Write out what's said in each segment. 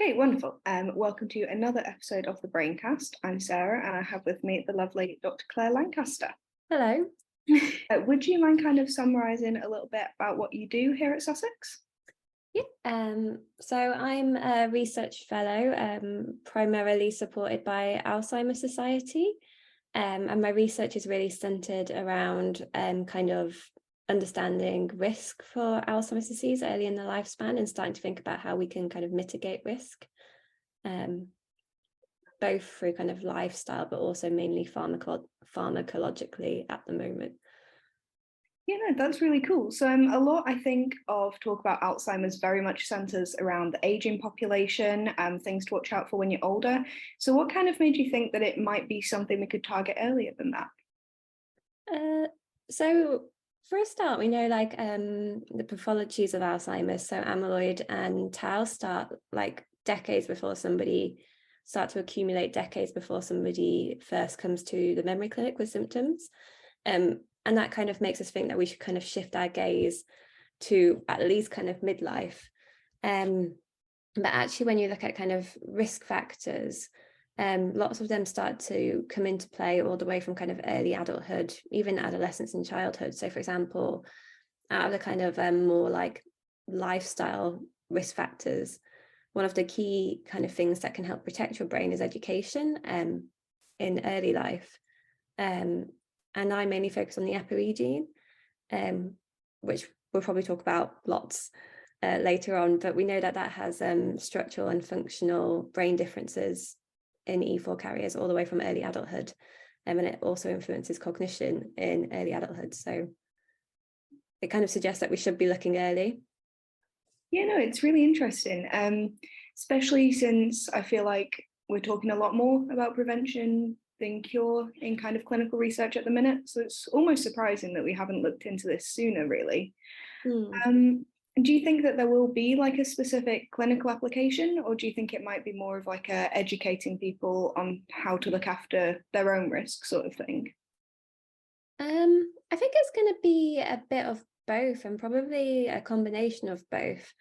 Okay, wonderful. Um, welcome to another episode of the Braincast. I'm Sarah and I have with me the lovely Dr. Claire Lancaster. Hello. Uh, would you mind kind of summarising a little bit about what you do here at Sussex? Yeah, um, so I'm a research fellow, um, primarily supported by Alzheimer's Society. Um, and my research is really centered around um, kind of understanding risk for Alzheimer's disease early in the lifespan and starting to think about how we can kind of mitigate risk, um, both through kind of lifestyle, but also mainly pharmacolo- pharmacologically at the moment. Yeah, no, that's really cool. So um, a lot, I think, of talk about Alzheimer's very much centres around the ageing population and things to watch out for when you're older. So what kind of made you think that it might be something we could target earlier than that? Uh, so for a start, we know like um, the pathologies of Alzheimer's, so amyloid and tau start like decades before somebody start to accumulate decades before somebody first comes to the memory clinic with symptoms. Um, and that kind of makes us think that we should kind of shift our gaze to at least kind of midlife um, but actually when you look at kind of risk factors um, lots of them start to come into play all the way from kind of early adulthood even adolescence and childhood. So for example out of the kind of um, more like lifestyle risk factors one of the key kind of things that can help protect your brain is education um, in early life. Um, and I mainly focus on the ApoE gene, um, which we'll probably talk about lots uh, later on, but we know that that has um, structural and functional brain differences in E4 carriers all the way from early adulthood. Um, and it also influences cognition in early adulthood. So it kind of suggests that we should be looking early. Yeah, no, it's really interesting, um, especially since I feel like we're talking a lot more about prevention than cure in kind of clinical research at the minute. So it's almost surprising that we haven't looked into this sooner, really. Mm. Um, do you think that there will be like a specific clinical application, or do you think it might be more of like a educating people on how to look after their own risk sort of thing? Um, I think it's going to be a bit of both, and probably a combination of both.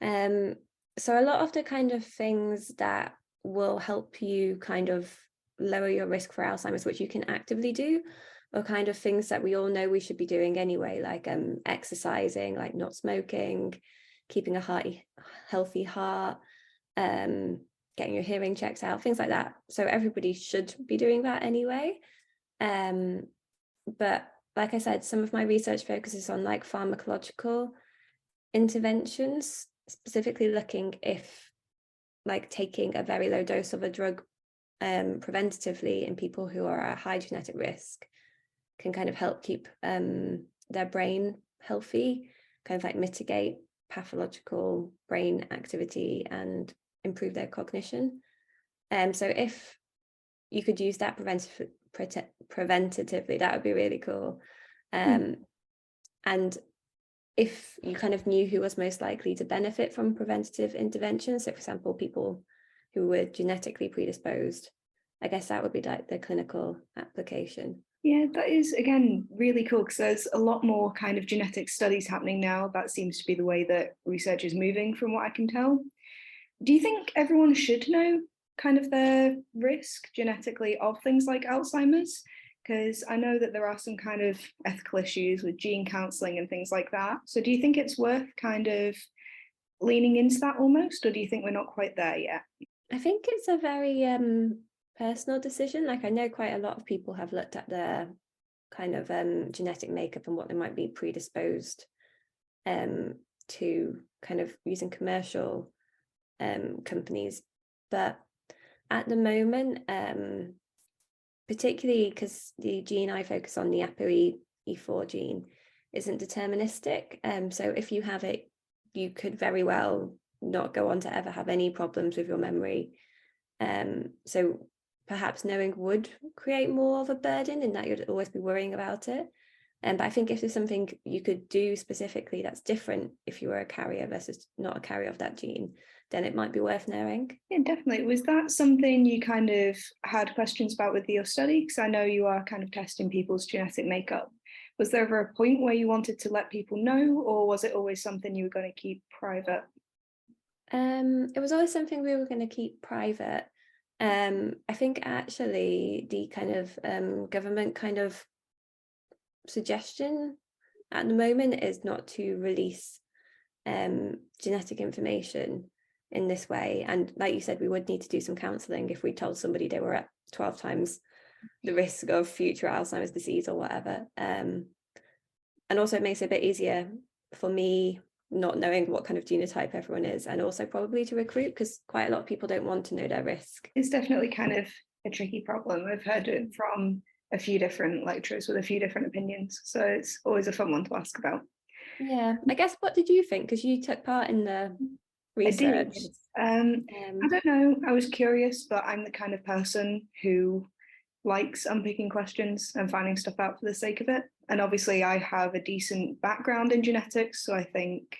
Um, so a lot of the kind of things that will help you kind of lower your risk for Alzheimer's, which you can actively do, or kind of things that we all know we should be doing anyway, like um, exercising, like not smoking, keeping a hearty, healthy heart, um, getting your hearing checked out, things like that. So everybody should be doing that anyway. Um, but like I said, some of my research focuses on like pharmacological interventions, specifically looking if like taking a very low dose of a drug um, preventatively in people who are at high genetic risk can kind of help keep um, their brain healthy, kind of like mitigate pathological brain activity and improve their cognition. Um, so if you could use that preventive, preventatively, that would be really cool. Hmm. Um, mm. And if you kind of knew who was most likely to benefit from preventative intervention, so for example, people who were genetically predisposed. I guess that would be like the clinical application. Yeah, that is again really cool because there's a lot more kind of genetic studies happening now. That seems to be the way that research is moving, from what I can tell. Do you think everyone should know kind of their risk genetically of things like Alzheimer's? Because I know that there are some kind of ethical issues with gene counseling and things like that. So do you think it's worth kind of leaning into that almost, or do you think we're not quite there yet? I think it's a very um, personal decision. Like I know quite a lot of people have looked at their kind of um, genetic makeup and what they might be predisposed um, to kind of using commercial um, companies. But at the moment, um, particularly because the gene I focus on, the ApoE E4 gene, isn't deterministic. Um, so if you have it, you could very well not go on to ever have any problems with your memory. Um, so perhaps knowing would create more of a burden in that you'd always be worrying about it. Um, but I think if there's something you could do specifically that's different if you were a carrier versus not a carrier of that gene, then it might be worth knowing. Yeah, definitely. Was that something you kind of had questions about with your study? Because I know you are kind of testing people's genetic makeup. Was there ever a point where you wanted to let people know, or was it always something you were going to keep private? Um, it was always something we were going to keep private. Um, I think actually the kind of um, government kind of suggestion at the moment is not to release um, genetic information in this way. And like you said, we would need to do some counselling if we told somebody they were at 12 times the risk of future Alzheimer's disease or whatever. Um, and also it makes it a bit easier for me not knowing what kind of genotype everyone is and also probably to recruit because quite a lot of people don't want to know their risk. It's definitely kind of a tricky problem. I've heard it from a few different lecturers with a few different opinions. So it's always a fun one to ask about. Yeah, I guess what did you think? Because you took part in the research. I um, um, I don't know. I was curious, but I'm the kind of person who likes unpicking questions and finding stuff out for the sake of it. And obviously, I have a decent background in genetics, so I think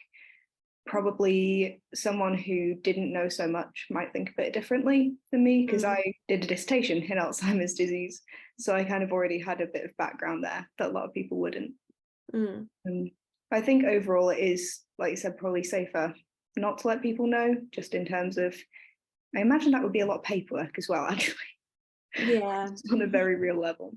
probably someone who didn't know so much might think a bit differently than me because mm. I did a dissertation in Alzheimer's disease. So I kind of already had a bit of background there that a lot of people wouldn't. Mm. Um, I think overall it is, like you said, probably safer not to let people know, just in terms of, I imagine that would be a lot of paperwork as well, actually. Yeah. on a very real level.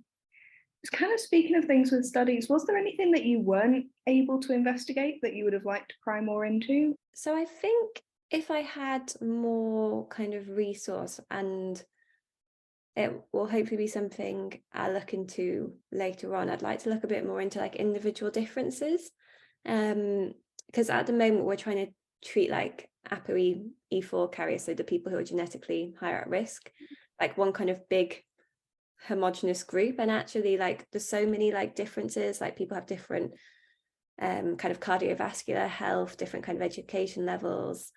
Kind of speaking of things with studies, was there anything that you weren't able to investigate that you would have liked to pry more into? So I think if I had more kind of resource and it will hopefully be something I look into later on. I'd like to look a bit more into like individual differences. Um, because at the moment we're trying to treat like ApoE E4 carriers, so the people who are genetically higher at risk, like one kind of big homogenous group and actually like there's so many like differences like people have different um kind of cardiovascular health different kind of education levels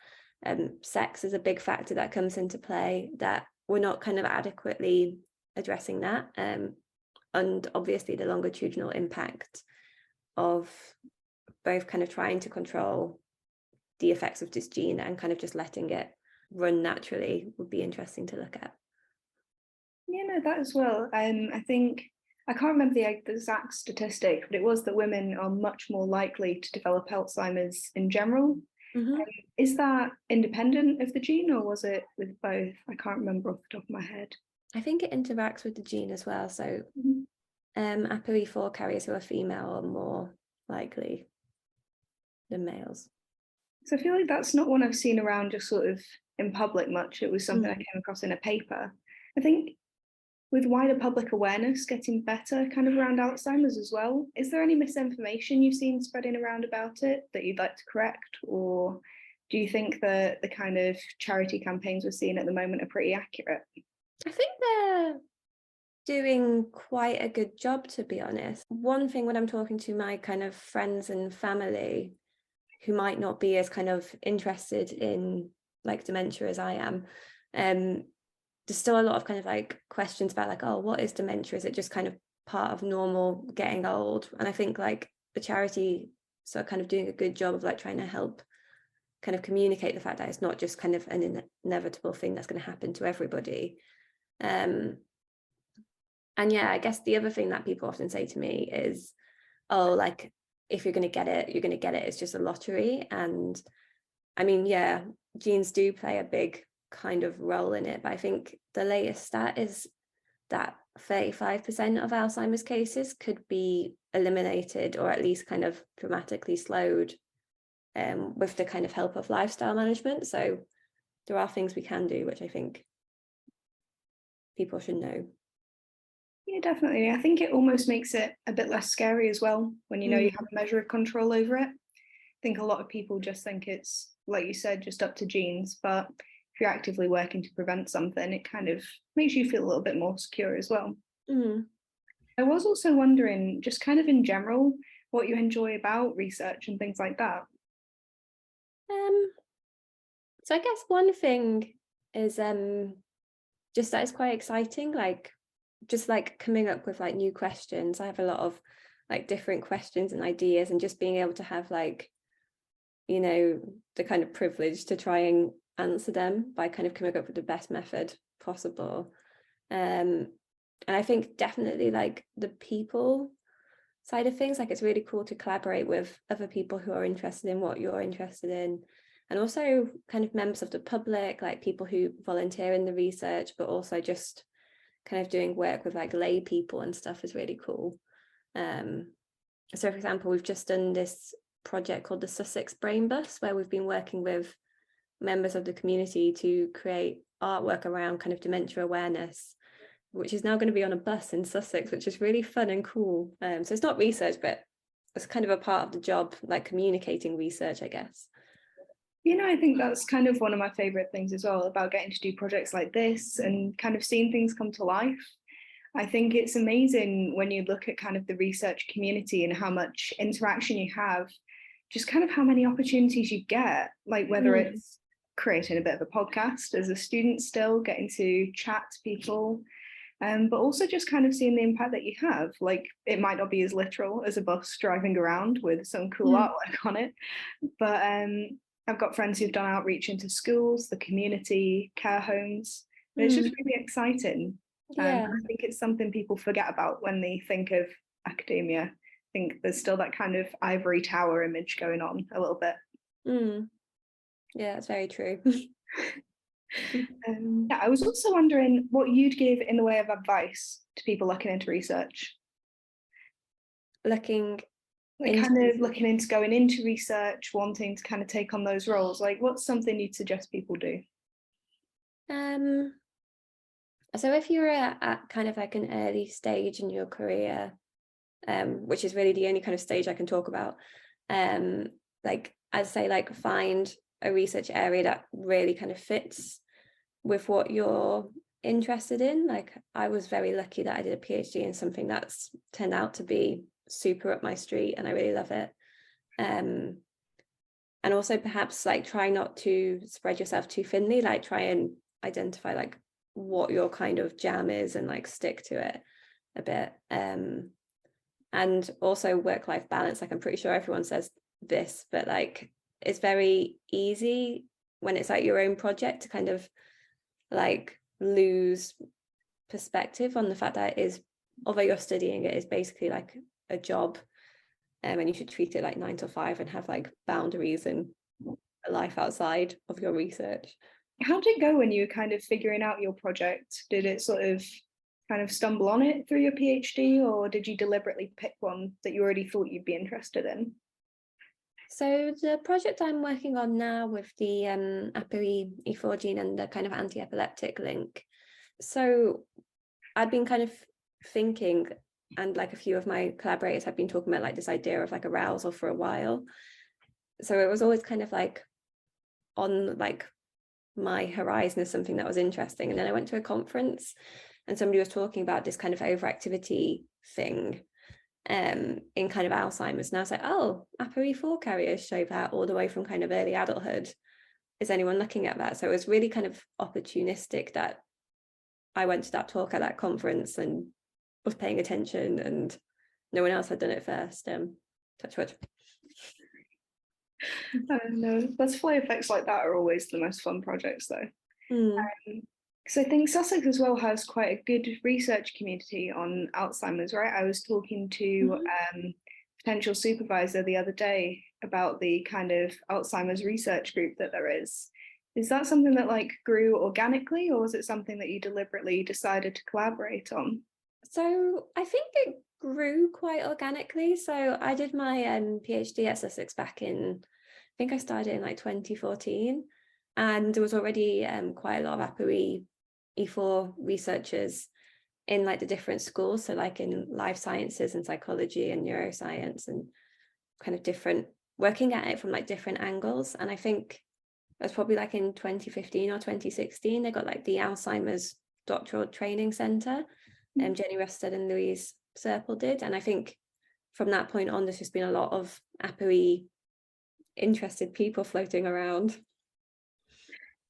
um sex is a big factor that comes into play that we're not kind of adequately addressing that um and obviously the longitudinal impact of both kind of trying to control the effects of this gene and kind of just letting it run naturally would be interesting to look at yeah, no, that as well. Um, I think I can't remember the exact statistic, but it was that women are much more likely to develop Alzheimer's in general. Mm-hmm. Um, is that independent of the gene, or was it with both? I can't remember off the top of my head. I think it interacts with the gene as well. So, mm-hmm. um, ApoE4 carriers who are female are more likely than males. So I feel like that's not one I've seen around just sort of in public much. It was something mm-hmm. I came across in a paper. I think with wider public awareness getting better kind of around Alzheimer's as well, is there any misinformation you've seen spreading around about it that you'd like to correct? Or do you think that the kind of charity campaigns we're seeing at the moment are pretty accurate? I think they're doing quite a good job, to be honest. One thing when I'm talking to my kind of friends and family who might not be as kind of interested in like dementia as I am, um, there's still a lot of kind of like questions about like oh what is dementia? Is it just kind of part of normal getting old? And i think like the charity so kind of doing a good job of like trying to help kind of communicate the fact that it's not just kind of an inevitable thing that's going to happen to everybody. Um and yeah i guess the other thing that people often say to me is oh like if you're going to get it you're going to get it. It's just a lottery. And i mean yeah genes do play a big kind of role in it. But I think the latest stat is that 35% of Alzheimer's cases could be eliminated or at least kind of dramatically slowed um, with the kind of help of lifestyle management. So there are things we can do, which I think people should know. Yeah, definitely. I think it almost makes it a bit less scary as well when you know mm. you have a measure of control over it. I think a lot of people just think it's, like you said, just up to genes, but if you're actively working to prevent something, it kind of makes you feel a little bit more secure as well. Mm. I was also wondering, just kind of in general, what you enjoy about research and things like that. Um, so I guess one thing is um, just that it's quite exciting, like just like coming up with like new questions. I have a lot of like different questions and ideas, and just being able to have like, you know, the kind of privilege to try and answer them by kind of coming up with the best method possible. Um, and I think definitely like the people side of things, like it's really cool to collaborate with other people who are interested in what you're interested in. and also kind of members of the public, like people who volunteer in the research, but also just kind of doing work with like lay people and stuff is really cool. Um, so for example, we've just done this project called the Sussex Brain Bus, where we've been working with members of the community to create artwork around kind of dementia awareness, which is now going to be on a bus in Sussex, which is really fun and cool. Um, so it's not research, but it's kind of a part of the job, like communicating research, I guess. You know, I think that's kind of one of my favorite things as well about getting to do projects like this and kind of seeing things come to life. I think it's amazing when you look at kind of the research community and how much interaction you have, just kind of how many opportunities you get, like whether mm. it's creating a bit of a podcast as a student still, getting to chat to people, um, but also just kind of seeing the impact that you have. Like it might not be as literal as a bus driving around with some cool mm. artwork on it, but um, I've got friends who've done outreach into schools, the community, care homes. And mm. It's just mm. really exciting. Yeah. Um, I think it's something people forget about when they think of academia. I think there's still that kind of ivory tower image going on a little bit. Mm. Yeah, that's very true. um, yeah, I was also wondering what you'd give in the way of advice to people looking into research. Looking like into... kind of looking into going into research, wanting to kind of take on those roles. Like what's something you'd suggest people do? Um so if you're at, at kind of like an early stage in your career, um, which is really the only kind of stage I can talk about, um, like I'd say like find a research area that really kind of fits with what you're interested in. Like I was very lucky that I did a PhD in something that's turned out to be super up my street and I really love it. Um, and also perhaps like try not to spread yourself too thinly, like try and identify like what your kind of jam is and like stick to it a bit. Um, and also work life balance. Like I'm pretty sure everyone says this, but like it's very easy when it's like your own project to kind of like lose perspective on the fact that it is although you're studying it is basically like a job um, and you should treat it like nine to five and have like boundaries and life outside of your research. How did it go when you were kind of figuring out your project? Did it sort of kind of stumble on it through your phd or did you deliberately pick one that you already thought you'd be interested in so the project I'm working on now with the um, ApoE E4 gene and the kind of anti-epileptic link. So I'd been kind of thinking, and like a few of my collaborators have been talking about like this idea of like arousal for a while. So it was always kind of like on like my horizon as something that was interesting. And then I went to a conference and somebody was talking about this kind of overactivity thing um, in kind of Alzheimer's. And I was like, oh, ApoE4 carriers show that all the way from kind of early adulthood. Is anyone looking at that? So it was really kind of opportunistic that I went to that talk at that conference and was paying attention and no one else had done it first. Um, touch wood. I don't know. Butterfly effects like that are always the most fun projects though. Mm. Um, because I think Sussex as well has quite a good research community on Alzheimer's, right? I was talking to mm-hmm. um, potential supervisor the other day about the kind of Alzheimer's research group that there is. Is that something that like grew organically, or was it something that you deliberately decided to collaborate on? So I think it grew quite organically. So I did my um, PhD at Sussex back in, I think I started in like 2014 and there was already um, quite a lot of ApoE E4 researchers in like the different schools so like in life sciences and psychology and neuroscience and kind of different working at it from like different angles. And i think that's probably like in 2015 or 2016 they got like the alzheimer's doctoral training center and um, jenny rusted and louise serpell did. And i think from that point on there's just been a lot of apoe interested people floating around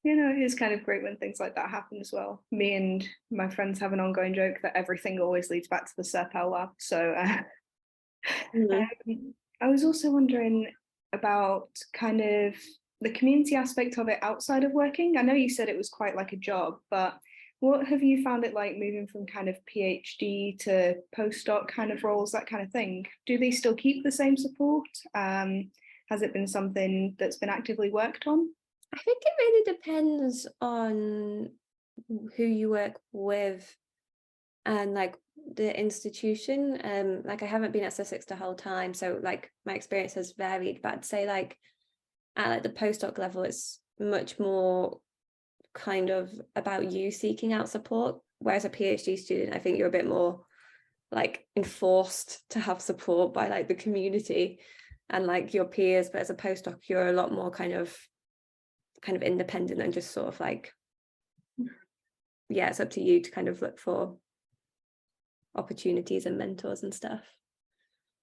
you know, it is kind of great when things like that happen as well. Me and my friends have an ongoing joke that everything always leads back to the Serpell lab. So uh, mm-hmm. um, I was also wondering about kind of the community aspect of it outside of working. I know you said it was quite like a job, but what have you found it like moving from kind of PhD to postdoc kind of roles, that kind of thing? Do they still keep the same support? Um, has it been something that's been actively worked on? I think it really depends on who you work with and like the institution. Um, like I haven't been at Sussex the whole time, so like my experience has varied. But I'd say like at like the postdoc level, it's much more kind of about you seeking out support. Whereas a PhD student, I think you're a bit more like enforced to have support by like the community and like your peers. But as a postdoc, you're a lot more kind of kind of independent and just sort of like yeah, it's up to you to kind of look for opportunities and mentors and stuff.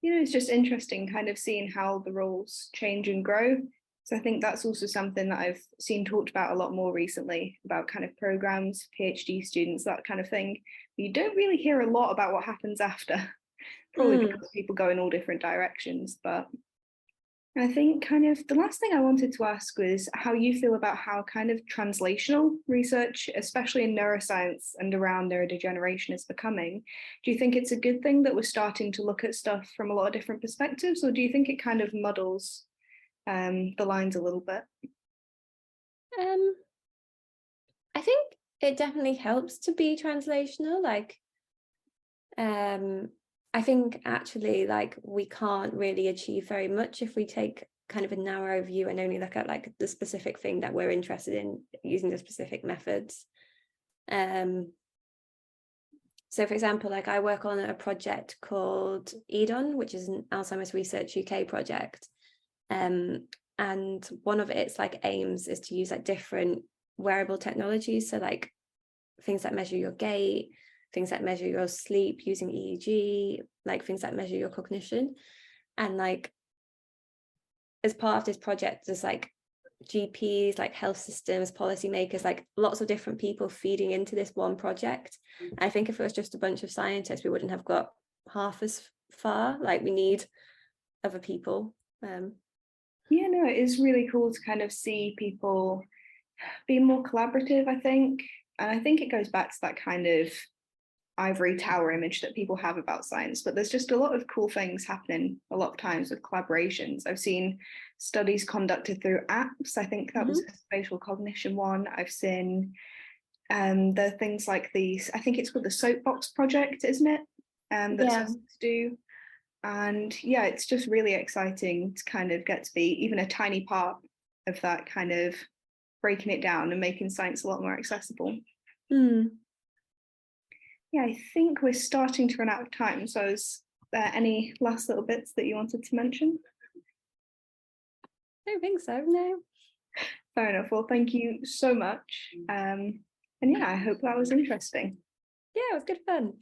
You know, it's just interesting kind of seeing how the roles change and grow. So I think that's also something that I've seen talked about a lot more recently about kind of programs, PhD students, that kind of thing. You don't really hear a lot about what happens after, probably mm. because people go in all different directions. But I think kind of the last thing I wanted to ask was how you feel about how kind of translational research, especially in neuroscience and around neurodegeneration, is becoming. Do you think it's a good thing that we're starting to look at stuff from a lot of different perspectives, or do you think it kind of muddles um, the lines a little bit? Um, I think it definitely helps to be translational. Like, um, I think actually, like, we can't really achieve very much if we take kind of a narrow view and only look at like the specific thing that we're interested in using the specific methods. Um, so for example, like I work on a project called EDON, which is an Alzheimer's Research UK project. Um, and one of its like aims is to use like different wearable technologies. So like things that measure your gait, things that measure your sleep using EEG, like things that measure your cognition. And like as part of this project, there's like GPs, like health systems, policymakers, like lots of different people feeding into this one project. Mm-hmm. I think if it was just a bunch of scientists, we wouldn't have got half as far. Like we need other people. Um, yeah, no, it is really cool to kind of see people being more collaborative, I think. And I think it goes back to that kind of ivory tower image that people have about science, but there's just a lot of cool things happening a lot of times with collaborations. I've seen studies conducted through apps. I think that mm-hmm. was a spatial cognition one. I've seen um, there are things like these, I think it's called the Soapbox Project, isn't it? Um, that yeah. to do. And yeah, it's just really exciting to kind of get to be even a tiny part of that kind of breaking it down and making science a lot more accessible. Mm. Yeah, I think we're starting to run out of time. So is there any last little bits that you wanted to mention? I don't think so, no. Fair enough. Well, thank you so much. Um, and yeah, I hope that was interesting. Yeah, it was good fun.